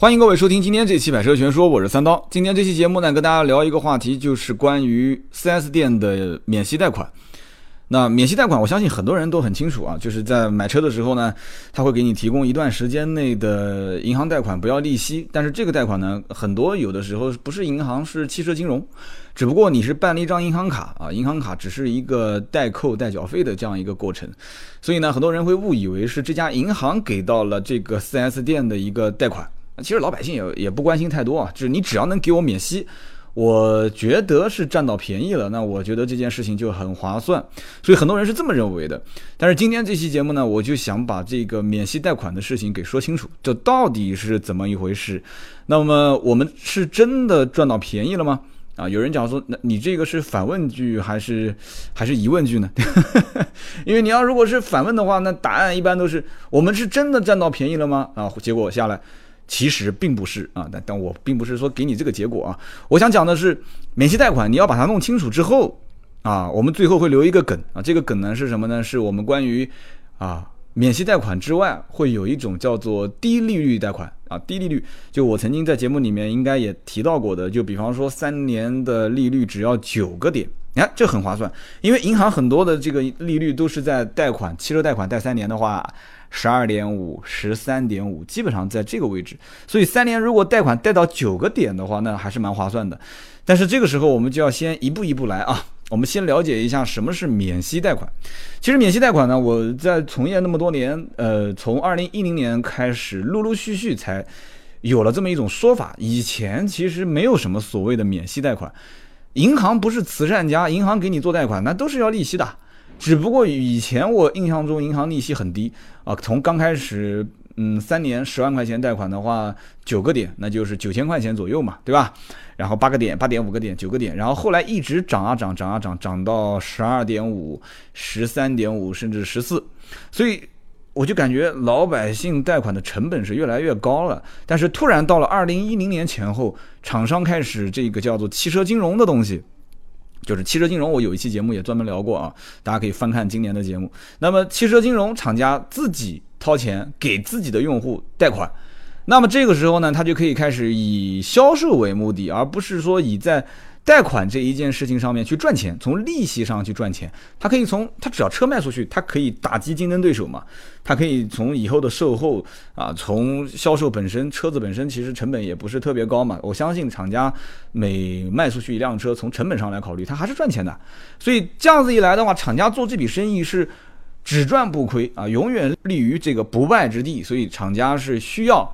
欢迎各位收听今天这期《百车全说》，我是三刀。今天这期节目呢，跟大家聊一个话题，就是关于 4S 店的免息贷款。那免息贷款，我相信很多人都很清楚啊，就是在买车的时候呢，他会给你提供一段时间内的银行贷款，不要利息。但是这个贷款呢，很多有的时候不是银行，是汽车金融，只不过你是办了一张银行卡啊，银行卡只是一个代扣代缴费的这样一个过程。所以呢，很多人会误以为是这家银行给到了这个 4S 店的一个贷款。其实老百姓也也不关心太多啊，就是你只要能给我免息，我觉得是占到便宜了，那我觉得这件事情就很划算，所以很多人是这么认为的。但是今天这期节目呢，我就想把这个免息贷款的事情给说清楚，这到底是怎么一回事？那么我们是真的赚到便宜了吗？啊，有人讲说，那你这个是反问句还是还是疑问句呢？因为你要如果是反问的话，那答案一般都是我们是真的占到便宜了吗？啊，结果下来。其实并不是啊，但但我并不是说给你这个结果啊。我想讲的是，免息贷款你要把它弄清楚之后啊，我们最后会留一个梗啊。这个梗呢是什么呢？是我们关于啊免息贷款之外，会有一种叫做低利率贷款啊。低利率就我曾经在节目里面应该也提到过的，就比方说三年的利率只要九个点，你看这很划算，因为银行很多的这个利率都是在贷款汽车贷款贷三年的话。十二点五、十三点五，基本上在这个位置。所以三年如果贷款贷到九个点的话，那还是蛮划算的。但是这个时候我们就要先一步一步来啊。我们先了解一下什么是免息贷款。其实免息贷款呢，我在从业那么多年，呃，从二零一零年开始，陆陆续续才有了这么一种说法。以前其实没有什么所谓的免息贷款，银行不是慈善家，银行给你做贷款那都是要利息的。只不过以前我印象中银行利息很低啊，从刚开始，嗯，三年十万块钱贷款的话，九个点，那就是九千块钱左右嘛，对吧？然后八个点，八点五个点，九个点，然后后来一直涨啊涨，涨啊涨，涨到十二点五、十三点五，甚至十四，所以我就感觉老百姓贷款的成本是越来越高了。但是突然到了二零一零年前后，厂商开始这个叫做汽车金融的东西。就是汽车金融，我有一期节目也专门聊过啊，大家可以翻看今年的节目。那么汽车金融厂家自己掏钱给自己的用户贷款，那么这个时候呢，他就可以开始以销售为目的，而不是说以在。贷款这一件事情上面去赚钱，从利息上去赚钱，他可以从他只要车卖出去，他可以打击竞争对手嘛？他可以从以后的售后啊，从销售本身，车子本身其实成本也不是特别高嘛。我相信厂家每卖出去一辆车，从成本上来考虑，他还是赚钱的。所以这样子一来的话，厂家做这笔生意是只赚不亏啊，永远立于这个不败之地。所以厂家是需要。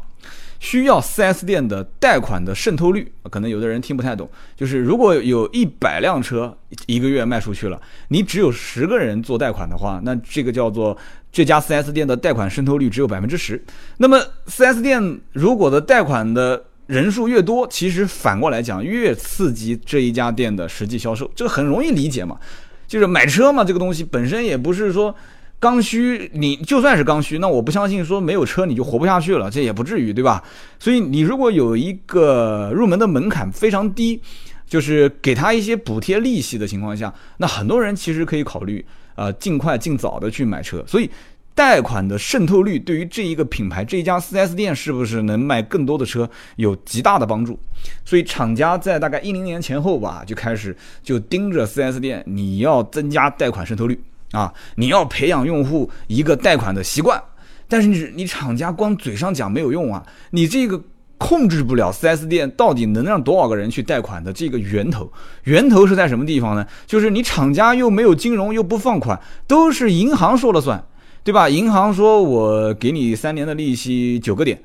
需要 4S 店的贷款的渗透率，可能有的人听不太懂。就是如果有一百辆车一个月卖出去了，你只有十个人做贷款的话，那这个叫做这家 4S 店的贷款渗透率只有百分之十。那么 4S 店如果的贷款的人数越多，其实反过来讲越刺激这一家店的实际销售，这个很容易理解嘛。就是买车嘛，这个东西本身也不是说。刚需，你就算是刚需，那我不相信说没有车你就活不下去了，这也不至于，对吧？所以你如果有一个入门的门槛非常低，就是给他一些补贴利息的情况下，那很多人其实可以考虑，呃，尽快尽早的去买车。所以贷款的渗透率对于这一个品牌这一家 4S 店是不是能卖更多的车有极大的帮助。所以厂家在大概一零年前后吧，就开始就盯着 4S 店，你要增加贷款渗透率。啊，你要培养用户一个贷款的习惯，但是你你厂家光嘴上讲没有用啊，你这个控制不了 4S 店到底能让多少个人去贷款的这个源头，源头是在什么地方呢？就是你厂家又没有金融又不放款，都是银行说了算，对吧？银行说我给你三年的利息九个点，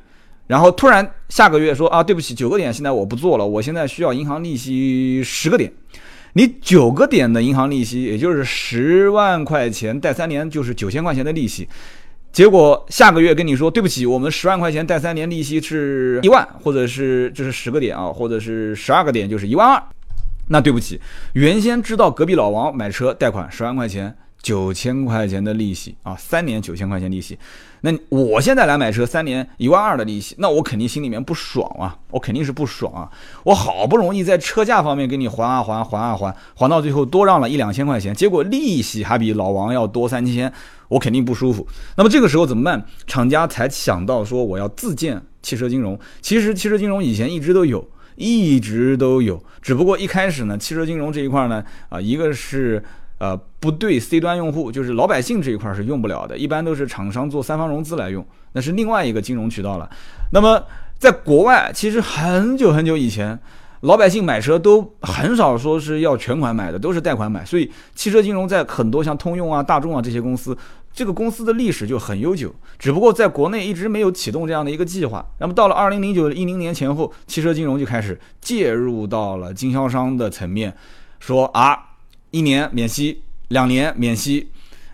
然后突然下个月说啊，对不起，九个点现在我不做了，我现在需要银行利息十个点。你九个点的银行利息，也就是十万块钱贷三年，就是九千块钱的利息。结果下个月跟你说，对不起，我们十万块钱贷三年利息是一万，或者是这是十个点啊，或者是十二个点就是一万二。那对不起，原先知道隔壁老王买车贷款十万块钱。九千块钱的利息啊，三年九千块钱利息，那我现在来买车，三年一万二的利息，那我肯定心里面不爽啊，我肯定是不爽啊，我好不容易在车价方面给你还啊还还啊还，还到最后多让了一两千块钱，结果利息还比老王要多三千，我肯定不舒服。那么这个时候怎么办？厂家才想到说我要自建汽车金融。其实汽车金融以前一直都有，一直都有，只不过一开始呢，汽车金融这一块呢，啊，一个是呃不对 C 端用户，就是老百姓这一块是用不了的，一般都是厂商做三方融资来用，那是另外一个金融渠道了。那么在国外，其实很久很久以前。老百姓买车都很少说是要全款买的，都是贷款买。所以汽车金融在很多像通用啊、大众啊这些公司，这个公司的历史就很悠久。只不过在国内一直没有启动这样的一个计划。那么到了二零零九一零年前后，汽车金融就开始介入到了经销商的层面，说啊，一年免息，两年免息，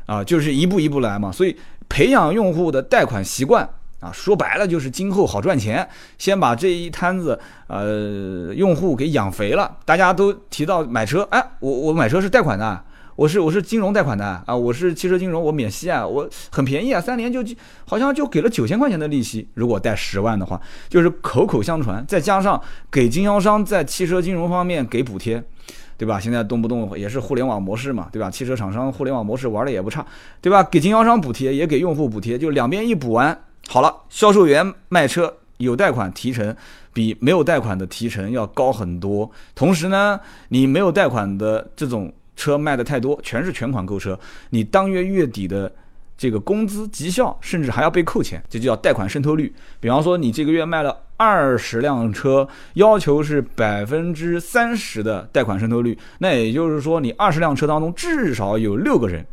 啊，就是一步一步来嘛。所以培养用户的贷款习惯。啊，说白了就是今后好赚钱，先把这一摊子呃用户给养肥了。大家都提到买车，哎，我我买车是贷款的，我是我是金融贷款的啊，我是汽车金融，我免息啊，我很便宜啊，三年就好像就给了九千块钱的利息。如果贷十万的话，就是口口相传，再加上给经销商在汽车金融方面给补贴，对吧？现在动不动也是互联网模式嘛，对吧？汽车厂商互联网模式玩的也不差，对吧？给经销商补贴，也给用户补贴，就两边一补完。好了，销售员卖车有贷款提成，比没有贷款的提成要高很多。同时呢，你没有贷款的这种车卖的太多，全是全款购车，你当月月底的这个工资绩效甚至还要被扣钱，这就叫贷款渗透率。比方说，你这个月卖了二十辆车，要求是百分之三十的贷款渗透率，那也就是说，你二十辆车当中至少有六个人。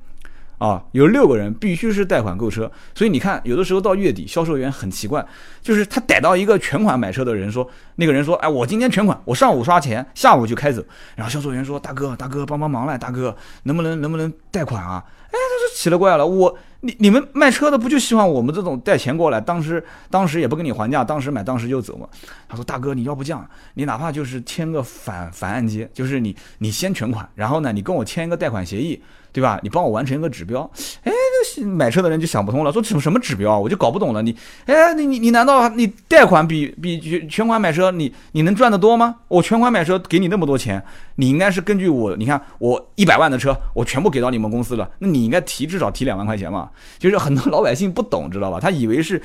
啊，有六个人必须是贷款购车，所以你看，有的时候到月底，销售员很奇怪，就是他逮到一个全款买车的人，说那个人说，哎，我今天全款，我上午刷钱，下午就开走。然后销售员说，大哥，大哥，帮帮忙来，大哥，能不能能不能贷款啊？哎，他说奇了怪了，我你你们卖车的不就希望我们这种带钱过来，当时当时也不跟你还价，当时买当时就走嘛？他说，大哥，你要不这样，你哪怕就是签个反反按揭，就是你你先全款，然后呢，你跟我签一个贷款协议。对吧？你帮我完成一个指标，哎，那买车的人就想不通了，说什么什么指标啊我就搞不懂了。你，哎，你你你难道你贷款比比全全款买车，你你能赚得多吗？我全款买车给你那么多钱，你应该是根据我，你看我一百万的车，我全部给到你们公司了，那你应该提至少提两万块钱嘛。就是很多老百姓不懂，知道吧？他以为是。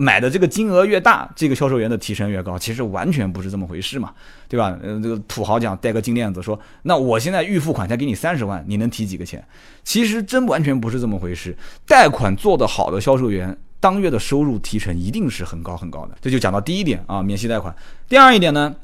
买的这个金额越大，这个销售员的提成越高，其实完全不是这么回事嘛，对吧？呃，这个土豪讲戴个金链子，说那我现在预付款才给你三十万，你能提几个钱？其实真完全不是这么回事。贷款做得好的销售员，当月的收入提成一定是很高很高的。这就讲到第一点啊，免息贷款。第二一点呢，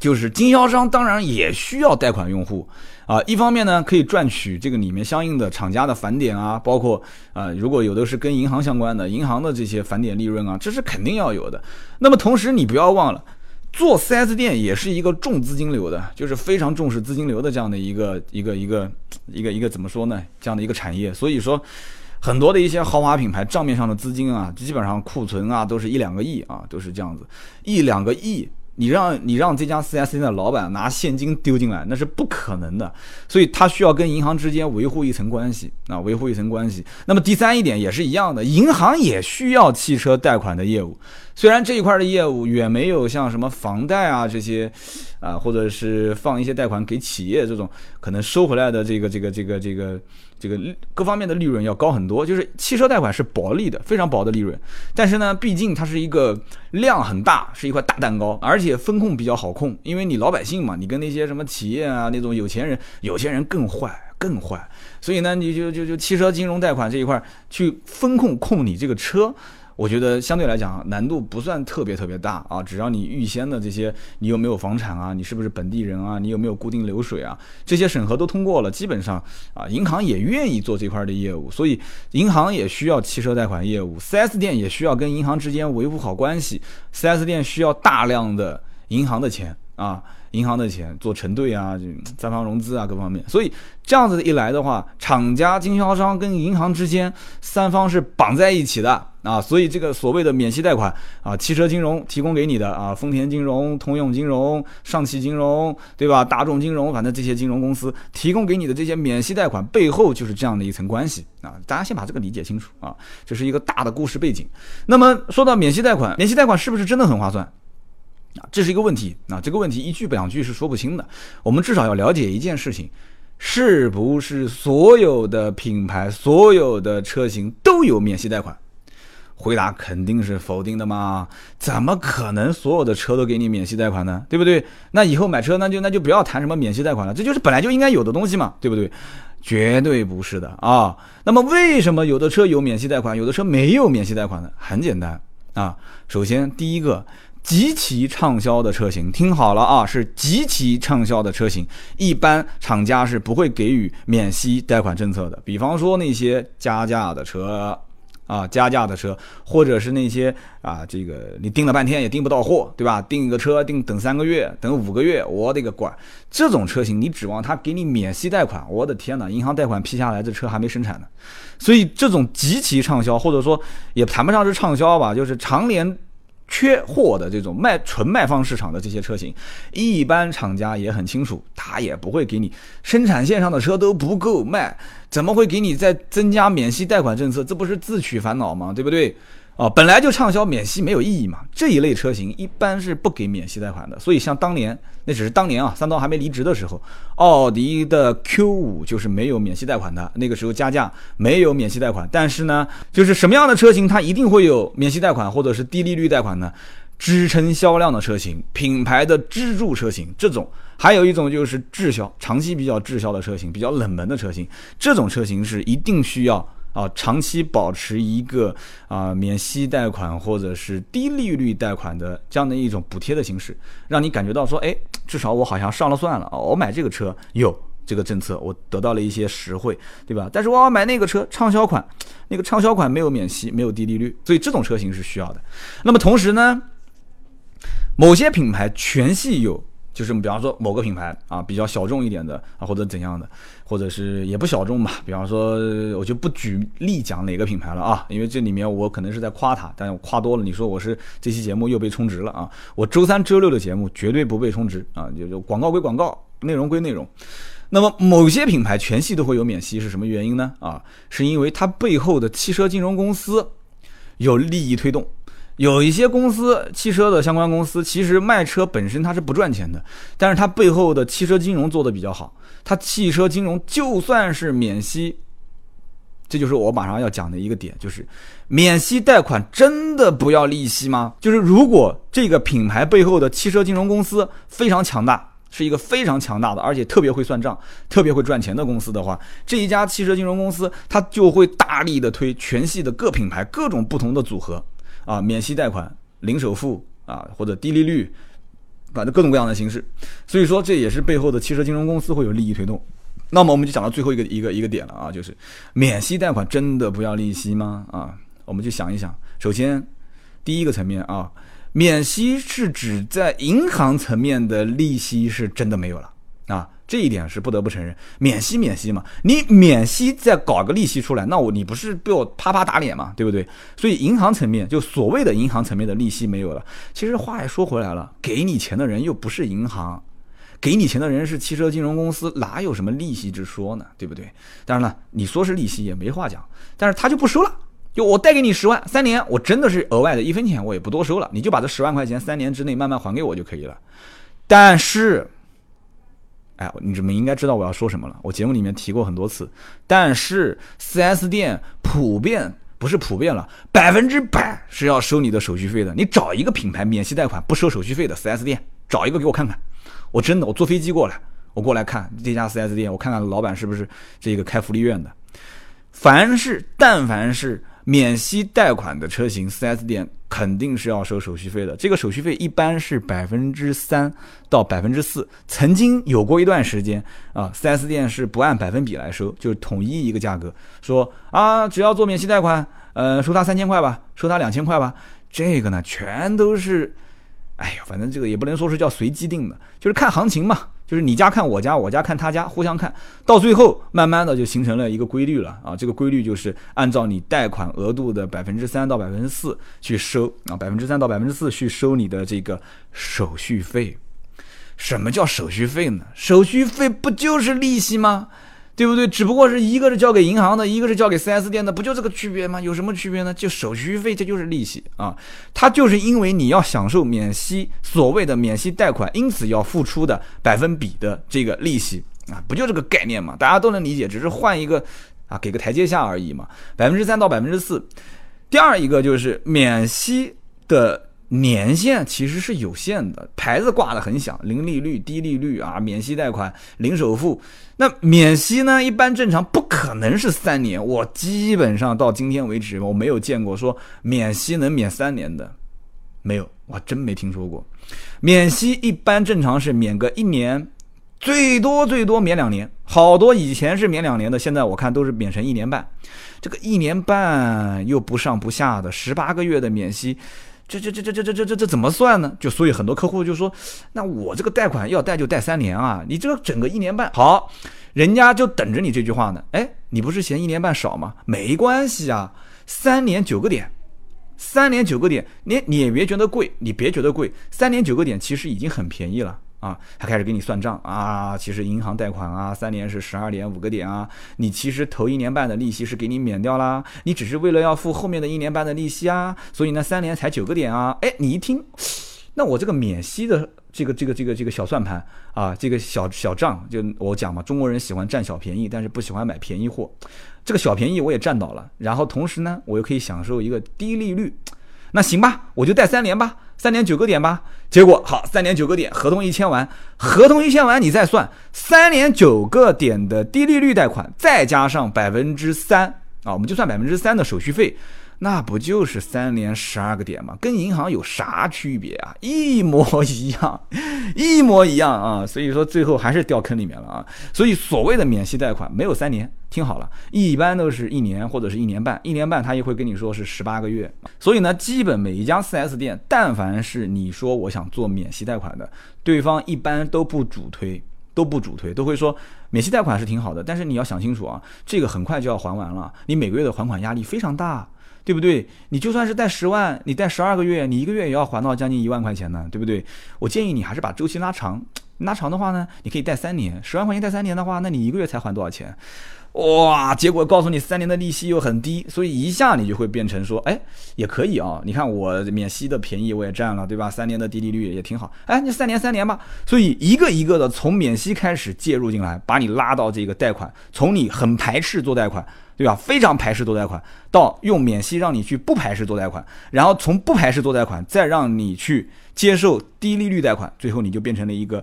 就是经销商当然也需要贷款用户。啊，一方面呢，可以赚取这个里面相应的厂家的返点啊，包括啊，如果有的是跟银行相关的，银行的这些返点利润啊，这是肯定要有的。那么同时，你不要忘了，做 4S 店也是一个重资金流的，就是非常重视资金流的这样的一个一个一个一个一个怎么说呢？这样的一个产业。所以说，很多的一些豪华品牌账面上的资金啊，基本上库存啊，都是一两个亿啊，都是这样子，一两个亿。你让你让这家 4S 店的老板拿现金丢进来，那是不可能的，所以他需要跟银行之间维护一层关系啊，维护一层关系。那么第三一点也是一样的，银行也需要汽车贷款的业务，虽然这一块的业务远没有像什么房贷啊这些，啊或者是放一些贷款给企业这种可能收回来的这个这个这个这个。这个各方面的利润要高很多，就是汽车贷款是薄利的，非常薄的利润。但是呢，毕竟它是一个量很大，是一块大蛋糕，而且风控比较好控，因为你老百姓嘛，你跟那些什么企业啊那种有钱人，有钱人更坏更坏，所以呢，你就就就汽车金融贷款这一块去风控控你这个车。我觉得相对来讲难度不算特别特别大啊，只要你预先的这些，你有没有房产啊，你是不是本地人啊，你有没有固定流水啊，这些审核都通过了，基本上啊，银行也愿意做这块的业务，所以银行也需要汽车贷款业务，4S 店也需要跟银行之间维护好关系，4S 店需要大量的银行的钱啊。银行的钱做承兑啊，就三方融资啊，各方面，所以这样子一来的话，厂家、经销商跟银行之间三方是绑在一起的啊，所以这个所谓的免息贷款啊，汽车金融提供给你的啊，丰田金融、通用金融、上汽金融，对吧？大众金融，反正这些金融公司提供给你的这些免息贷款背后就是这样的一层关系啊，大家先把这个理解清楚啊，这是一个大的故事背景。那么说到免息贷款，免息贷款是不是真的很划算？啊，这是一个问题啊，这个问题一句两句是说不清的。我们至少要了解一件事情，是不是所有的品牌、所有的车型都有免息贷款，回答肯定是否定的嘛？怎么可能所有的车都给你免息贷款呢？对不对？那以后买车那就那就不要谈什么免息贷款了，这就是本来就应该有的东西嘛，对不对？绝对不是的啊！那么为什么有的车有免息贷款，有的车没有免息贷款呢？很简单啊，首先第一个。极其畅销的车型，听好了啊，是极其畅销的车型，一般厂家是不会给予免息贷款政策的。比方说那些加价的车，啊，加价的车，或者是那些啊，这个你订了半天也订不到货，对吧？订一个车订等三个月，等五个月，我的个乖！这种车型你指望他给你免息贷款，我的天哪，银行贷款批下来，这车还没生产呢。所以这种极其畅销，或者说也谈不上是畅销吧，就是常年。缺货的这种卖纯卖方市场的这些车型，一般厂家也很清楚，他也不会给你生产线上的车都不够卖，怎么会给你再增加免息贷款政策？这不是自取烦恼吗？对不对？啊，本来就畅销免息没有意义嘛，这一类车型一般是不给免息贷款的。所以像当年那只是当年啊，三刀还没离职的时候，奥迪的 Q 五就是没有免息贷款的。那个时候加价没有免息贷款，但是呢，就是什么样的车型它一定会有免息贷款或者是低利率贷款呢？支撑销量的车型，品牌的支柱车型，这种还有一种就是滞销，长期比较滞销的车型，比较冷门的车型，这种车型是一定需要。啊，长期保持一个啊免息贷款或者是低利率贷款的这样的一种补贴的形式，让你感觉到说，哎，至少我好像上了算了啊，我买这个车有这个政策，我得到了一些实惠，对吧？但是我要买那个车畅销款，那个畅销款没有免息，没有低利率，所以这种车型是需要的。那么同时呢，某些品牌全系有。就是比方说某个品牌啊，比较小众一点的啊，或者怎样的，或者是也不小众吧。比方说，我就不举例讲哪个品牌了啊，因为这里面我可能是在夸它，但是我夸多了，你说我是这期节目又被充值了啊？我周三、周六的节目绝对不被充值啊，就就广告归广告，内容归内容。那么某些品牌全系都会有免息，是什么原因呢？啊，是因为它背后的汽车金融公司有利益推动。有一些公司，汽车的相关公司，其实卖车本身它是不赚钱的，但是它背后的汽车金融做的比较好。它汽车金融就算是免息，这就是我马上要讲的一个点，就是免息贷款真的不要利息吗？就是如果这个品牌背后的汽车金融公司非常强大，是一个非常强大的，而且特别会算账、特别会赚钱的公司的话，这一家汽车金融公司它就会大力的推全系的各品牌各种不同的组合。啊，免息贷款、零首付啊，或者低利率，反正各种各样的形式。所以说，这也是背后的汽车金融公司会有利益推动。那么，我们就讲到最后一个一个一个点了啊，就是免息贷款真的不要利息吗？啊，我们就想一想。首先，第一个层面啊，免息是指在银行层面的利息是真的没有了啊。这一点是不得不承认，免息免息嘛，你免息再搞个利息出来，那我你不是被我啪啪打脸嘛，对不对？所以银行层面就所谓的银行层面的利息没有了。其实话也说回来了，给你钱的人又不是银行，给你钱的人是汽车金融公司，哪有什么利息之说呢？对不对？当然了，你说是利息也没话讲，但是他就不收了，就我贷给你十万，三年我真的是额外的一分钱我也不多收了，你就把这十万块钱三年之内慢慢还给我就可以了。但是。哎，你们应该知道我要说什么了。我节目里面提过很多次，但是 4S 店普遍不是普遍了，百分之百是要收你的手续费的。你找一个品牌免息贷款不收手续费的 4S 店，找一个给我看看。我真的，我坐飞机过来，我过来看这家 4S 店，我看看老板是不是这个开福利院的。凡是但凡是。免息贷款的车型，4S 店肯定是要收手续费的。这个手续费一般是百分之三到百分之四。曾经有过一段时间啊，4S 店是不按百分比来收，就是统一一个价格，说啊，只要做免息贷款，呃，收他三千块吧，收他两千块吧。这个呢，全都是，哎呀，反正这个也不能说是叫随机定的，就是看行情嘛。就是你家看我家，我家看他家，互相看到最后，慢慢的就形成了一个规律了啊！这个规律就是按照你贷款额度的百分之三到百分之四去收啊，百分之三到百分之四去收你的这个手续费。什么叫手续费呢？手续费不就是利息吗？对不对？只不过是一个是交给银行的，一个是交给 4S 店的，不就这个区别吗？有什么区别呢？就手续费，这就是利息啊！它就是因为你要享受免息，所谓的免息贷款，因此要付出的百分比的这个利息啊，不就这个概念嘛？大家都能理解，只是换一个啊，给个台阶下而已嘛。百分之三到百分之四，第二一个就是免息的年限其实是有限的，牌子挂的很响，零利率、低利率啊，免息贷款、零首付。那免息呢，一般正常不可能是三年，我基本上到今天为止，我没有见过说免息能免三年的，没有，我真没听说过。免息一般正常是免个一年，最多最多免两年，好多以前是免两年的，现在我看都是免成一年半。这个一年半又不上不下的十八个月的免息，这这这这这这这这这怎么算呢？就所以很多客户就说，那我这个贷款要贷就贷三年啊，你这个整个一年半好，人家就等着你这句话呢。哎，你不是嫌一年半少吗？没关系啊，三年九个点，三年九个点，你你也别觉得贵，你别觉得贵，三年九个点其实已经很便宜了。啊，他开始给你算账啊，其实银行贷款啊，三年是十二点五个点啊，你其实头一年半的利息是给你免掉啦，你只是为了要付后面的一年半的利息啊，所以呢三年才九个点啊，哎，你一听，那我这个免息的这个这个这个这个小算盘啊，这个小小账，就我讲嘛，中国人喜欢占小便宜，但是不喜欢买便宜货，这个小便宜我也占到了，然后同时呢，我又可以享受一个低利率。那行吧，我就贷三年吧，三点九个点吧。结果好，三点九个点，合同一签完，合同一签完，你再算三点九个点的低利率贷款，再加上百分之三啊，我们就算百分之三的手续费。那不就是三年十二个点吗？跟银行有啥区别啊？一模一样，一模一样啊！所以说最后还是掉坑里面了啊！所以所谓的免息贷款没有三年，听好了，一般都是一年或者是一年半，一年半他也会跟你说是十八个月。所以呢，基本每一家 4S 店，但凡是你说我想做免息贷款的，对方一般都不主推，都不主推，都会说免息贷款是挺好的，但是你要想清楚啊，这个很快就要还完了，你每个月的还款压力非常大。对不对？你就算是贷十万，你贷十二个月，你一个月也要还到将近一万块钱呢，对不对？我建议你还是把周期拉长，拉长的话呢，你可以贷三年，十万块钱贷三年的话，那你一个月才还多少钱？哇！结果告诉你三年的利息又很低，所以一下你就会变成说，哎，也可以啊。你看我免息的便宜我也占了，对吧？三年的低利率也挺好。哎，你三年三年吧。所以一个一个的从免息开始介入进来，把你拉到这个贷款，从你很排斥做贷款，对吧？非常排斥多贷款，到用免息让你去不排斥多贷款，然后从不排斥多贷款，再让你去接受低利率贷款，最后你就变成了一个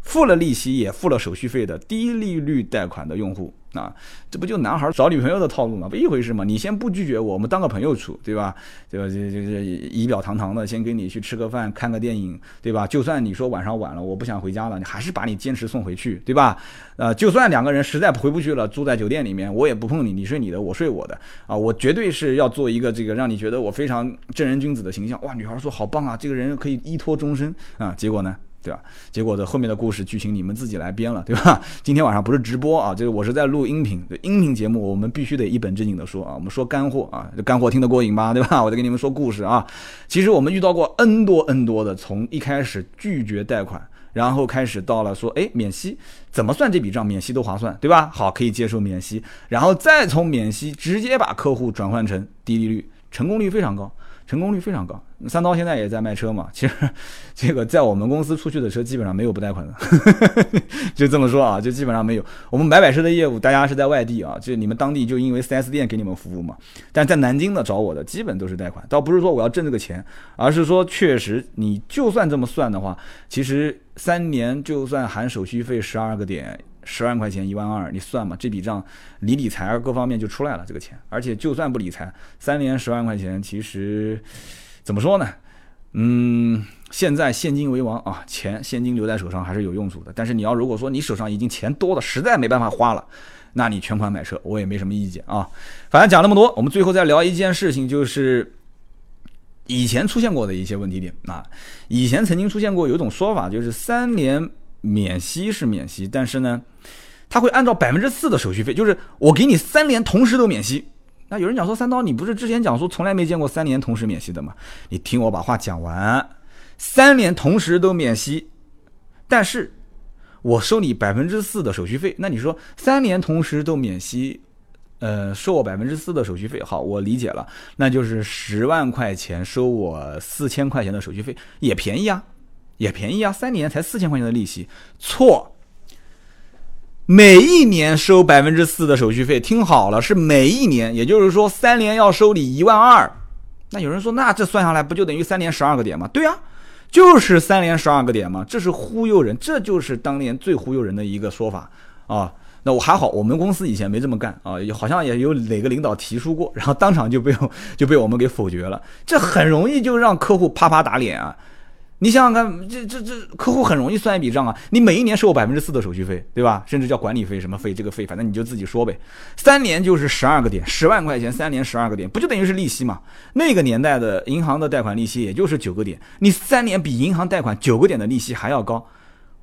付了利息也付了手续费的低利率贷款的用户。啊，这不就男孩找女朋友的套路吗？不一回事吗？你先不拒绝我，我们当个朋友处，对吧？对吧？这这这仪表堂堂的，先跟你去吃个饭，看个电影，对吧？就算你说晚上晚了，我不想回家了，你还是把你坚持送回去，对吧？呃，就算两个人实在回不去了，住在酒店里面，我也不碰你，你睡你的，我睡我的，啊，我绝对是要做一个这个让你觉得我非常正人君子的形象。哇，女孩说好棒啊，这个人可以依托终身啊，结果呢？对吧？结果的后面的故事剧情你们自己来编了，对吧？今天晚上不是直播啊，就是我是在录音频，音频节目我们必须得一本正经的说啊，我们说干货啊，这干货听得过瘾吧？对吧？我在跟你们说故事啊。其实我们遇到过 N 多 N 多的，从一开始拒绝贷款，然后开始到了说，哎，免息怎么算这笔账？免息都划算，对吧？好，可以接受免息，然后再从免息直接把客户转换成低利率，成功率非常高。成功率非常高，三刀现在也在卖车嘛。其实，这个在我们公司出去的车基本上没有不贷款的，就这么说啊，就基本上没有。我们买买车的业务，大家是在外地啊，就你们当地就因为 4S 店给你们服务嘛。但在南京的找我的基本都是贷款，倒不是说我要挣这个钱，而是说确实你就算这么算的话，其实三年就算含手续费十二个点。十万块钱一万二，你算嘛？这笔账理理财各方面就出来了，这个钱。而且就算不理财，三年十万块钱，其实怎么说呢？嗯，现在现金为王啊，钱现金留在手上还是有用处的。但是你要如果说你手上已经钱多的实在没办法花了，那你全款买车我也没什么意见啊。反正讲那么多，我们最后再聊一件事情，就是以前出现过的一些问题点啊。以前曾经出现过有一种说法，就是三年。免息是免息，但是呢，他会按照百分之四的手续费，就是我给你三年同时都免息。那有人讲说三刀，你不是之前讲说从来没见过三年同时免息的吗？你听我把话讲完，三年同时都免息，但是我收你百分之四的手续费。那你说三年同时都免息，呃，收我百分之四的手续费，好，我理解了，那就是十万块钱收我四千块钱的手续费，也便宜啊。也便宜啊，三年才四千块钱的利息，错。每一年收百分之四的手续费，听好了，是每一年，也就是说三年要收你一万二，那有人说，那这算下来不就等于三年十二个点吗？对啊，就是三年十二个点嘛，这是忽悠人，这就是当年最忽悠人的一个说法啊。那我还好，我们公司以前没这么干啊，好像也有哪个领导提出过，然后当场就被就被我们给否决了，这很容易就让客户啪啪打脸啊。你想想看，这这这客户很容易算一笔账啊！你每一年收我百分之四的手续费，对吧？甚至叫管理费什么费，这个费反正你就自己说呗。三年就是十二个点，十万块钱，三年十二个点，不就等于是利息嘛？那个年代的银行的贷款利息也就是九个点，你三年比银行贷款九个点的利息还要高。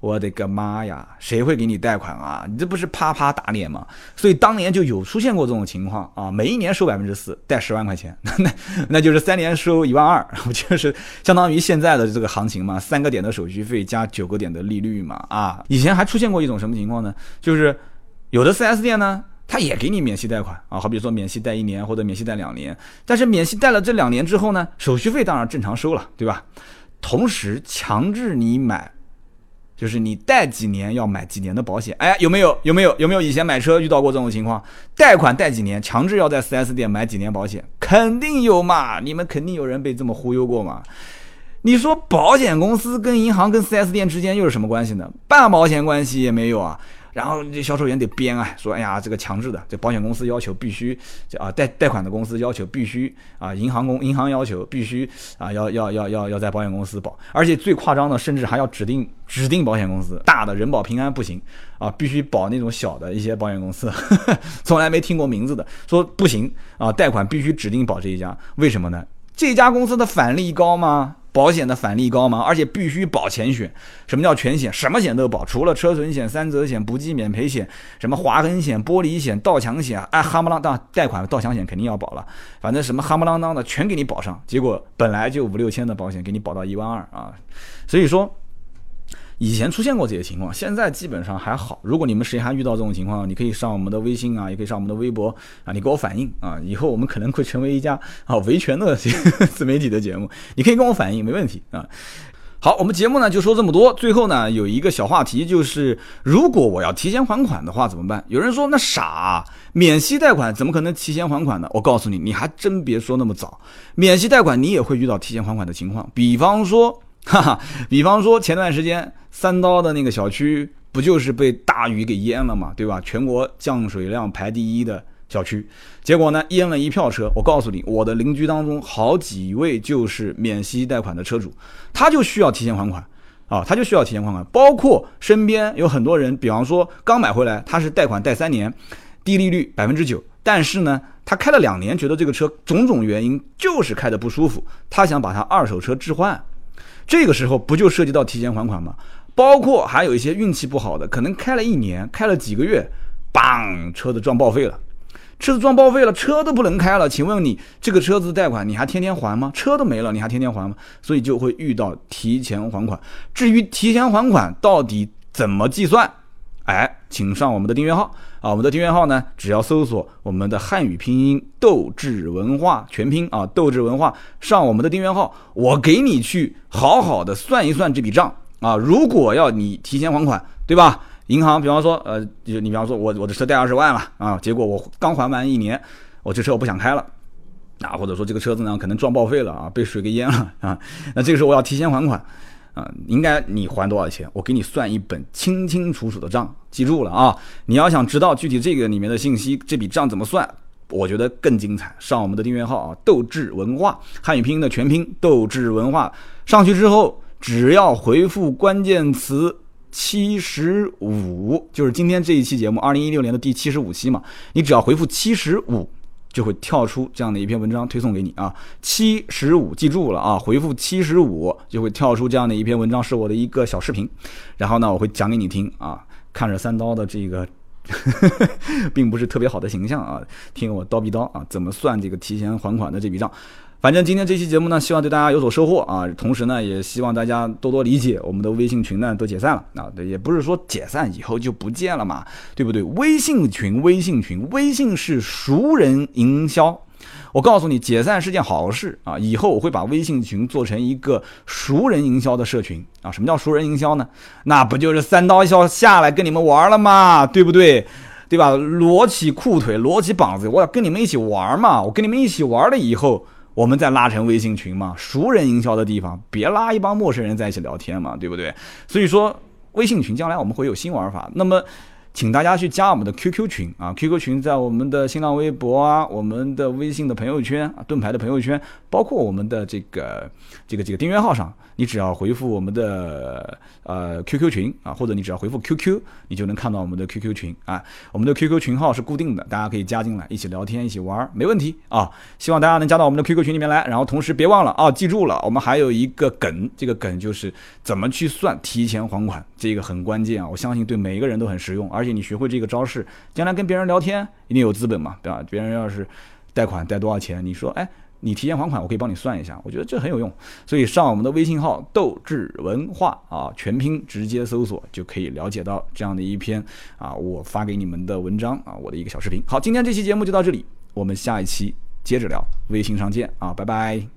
我的个妈呀！谁会给你贷款啊？你这不是啪啪打脸吗？所以当年就有出现过这种情况啊，每一年收百分之四，贷十万块钱，那那就是三年收一万二，不 就是相当于现在的这个行情嘛？三个点的手续费加九个点的利率嘛？啊，以前还出现过一种什么情况呢？就是有的 4S 店呢，他也给你免息贷款啊，好比说免息贷一年或者免息贷两年，但是免息贷了这两年之后呢，手续费当然正常收了，对吧？同时强制你买。就是你贷几年要买几年的保险，哎，有没有？有没有？有没有？以前买车遇到过这种情况？贷款贷几年，强制要在 4S 店买几年保险，肯定有嘛？你们肯定有人被这么忽悠过嘛？你说保险公司跟银行跟 4S 店之间又是什么关系呢？半毛钱关系也没有啊！然后这销售员得编啊，说哎呀，这个强制的，这保险公司要求必须，这啊贷贷款的公司要求必须啊，银行公银行要求必须啊，要要要要要在保险公司保，而且最夸张的，甚至还要指定指定保险公司，大的人保平安不行啊，必须保那种小的一些保险公司，从来没听过名字的，说不行啊，贷款必须指定保这一家，为什么呢？这家公司的返利高吗？保险的返利高吗？而且必须保全险。什么叫全险？什么险都保，除了车损险、三责险、不计免赔险，什么划痕险、玻璃险、盗抢险，哎，哈不啷当，贷款盗抢险肯定要保了。反正什么哈不啷当的全给你保上。结果本来就五六千的保险，给你保到一万二啊！所以说。以前出现过这些情况，现在基本上还好。如果你们谁还遇到这种情况，你可以上我们的微信啊，也可以上我们的微博啊，你给我反映啊。以后我们可能会成为一家啊维权的 自媒体的节目，你可以跟我反映，没问题啊。好，我们节目呢就说这么多。最后呢有一个小话题，就是如果我要提前还款的话怎么办？有人说那傻，免息贷款怎么可能提前还款呢？我告诉你，你还真别说那么早，免息贷款你也会遇到提前还款的情况，比方说。哈哈，比方说前段时间三刀的那个小区不就是被大雨给淹了嘛，对吧？全国降水量排第一的小区，结果呢淹了一票车。我告诉你，我的邻居当中好几位就是免息贷款的车主，他就需要提前还款啊，他就需要提前还款。包括身边有很多人，比方说刚买回来，他是贷款贷三年，低利率百分之九，但是呢他开了两年，觉得这个车种种原因就是开的不舒服，他想把他二手车置换。这个时候不就涉及到提前还款吗？包括还有一些运气不好的，可能开了一年，开了几个月，嘣，车子撞报废了，车子撞报废了，车都不能开了。请问你这个车子贷款你还天天还吗？车都没了，你还天天还吗？所以就会遇到提前还款。至于提前还款到底怎么计算？哎，请上我们的订阅号啊！我们的订阅号呢，只要搜索我们的汉语拼音斗志文化全拼啊，斗志文化上我们的订阅号，我给你去好好的算一算这笔账啊！如果要你提前还款，对吧？银行比方说，呃，就你比方说我我的车贷二十万了啊，结果我刚还完一年，我这车我不想开了，啊，或者说这个车子呢可能撞报废了啊，被水给淹了啊，那这个时候我要提前还款。啊，应该你还多少钱？我给你算一本清清楚楚的账，记住了啊！你要想知道具体这个里面的信息，这笔账怎么算，我觉得更精彩。上我们的订阅号啊，斗志文化汉语拼音的全拼，斗志文化上去之后，只要回复关键词七十五，就是今天这一期节目，二零一六年的第七十五期嘛，你只要回复七十五。就会跳出这样的一篇文章推送给你啊，七十五，记住了啊，回复七十五就会跳出这样的一篇文章，是我的一个小视频，然后呢，我会讲给你听啊，看着三刀的这个，并不是特别好的形象啊，听我叨逼叨啊，怎么算这个提前还款的这笔账。反正今天这期节目呢，希望对大家有所收获啊！同时呢，也希望大家多多理解，我们的微信群呢都解散了啊，也不是说解散以后就不见了嘛，对不对？微信群，微信群，微信是熟人营销，我告诉你，解散是件好事啊！以后我会把微信群做成一个熟人营销的社群啊！什么叫熟人营销呢？那不就是三刀一下下来跟你们玩了吗？对不对？对吧？裸起裤腿，裸起膀子，我要跟你们一起玩嘛！我跟你们一起玩了以后。我们再拉成微信群嘛，熟人营销的地方，别拉一帮陌生人在一起聊天嘛，对不对？所以说，微信群将来我们会有新玩法。那么，请大家去加我们的 QQ 群啊，QQ 群在我们的新浪微博啊，我们的微信的朋友圈啊，盾牌的朋友圈，包括我们的这个这个这个订阅号上，你只要回复我们的呃 QQ 群啊，或者你只要回复 QQ，你就能看到我们的 QQ 群啊。我们的 QQ 群号是固定的，大家可以加进来一起聊天，一起玩，没问题啊。希望大家能加到我们的 QQ 群里面来，然后同时别忘了啊，记住了，我们还有一个梗，这个梗就是怎么去算提前还款，这个很关键啊，我相信对每一个人都很实用，而而且你学会这个招式，将来跟别人聊天一定有资本嘛，对吧？别人要是贷款贷多少钱，你说，哎，你提前还款，我可以帮你算一下，我觉得这很有用。所以上我们的微信号“斗志文化”啊，全拼直接搜索就可以了解到这样的一篇啊，我发给你们的文章啊，我的一个小视频。好，今天这期节目就到这里，我们下一期接着聊，微信上见啊，拜拜。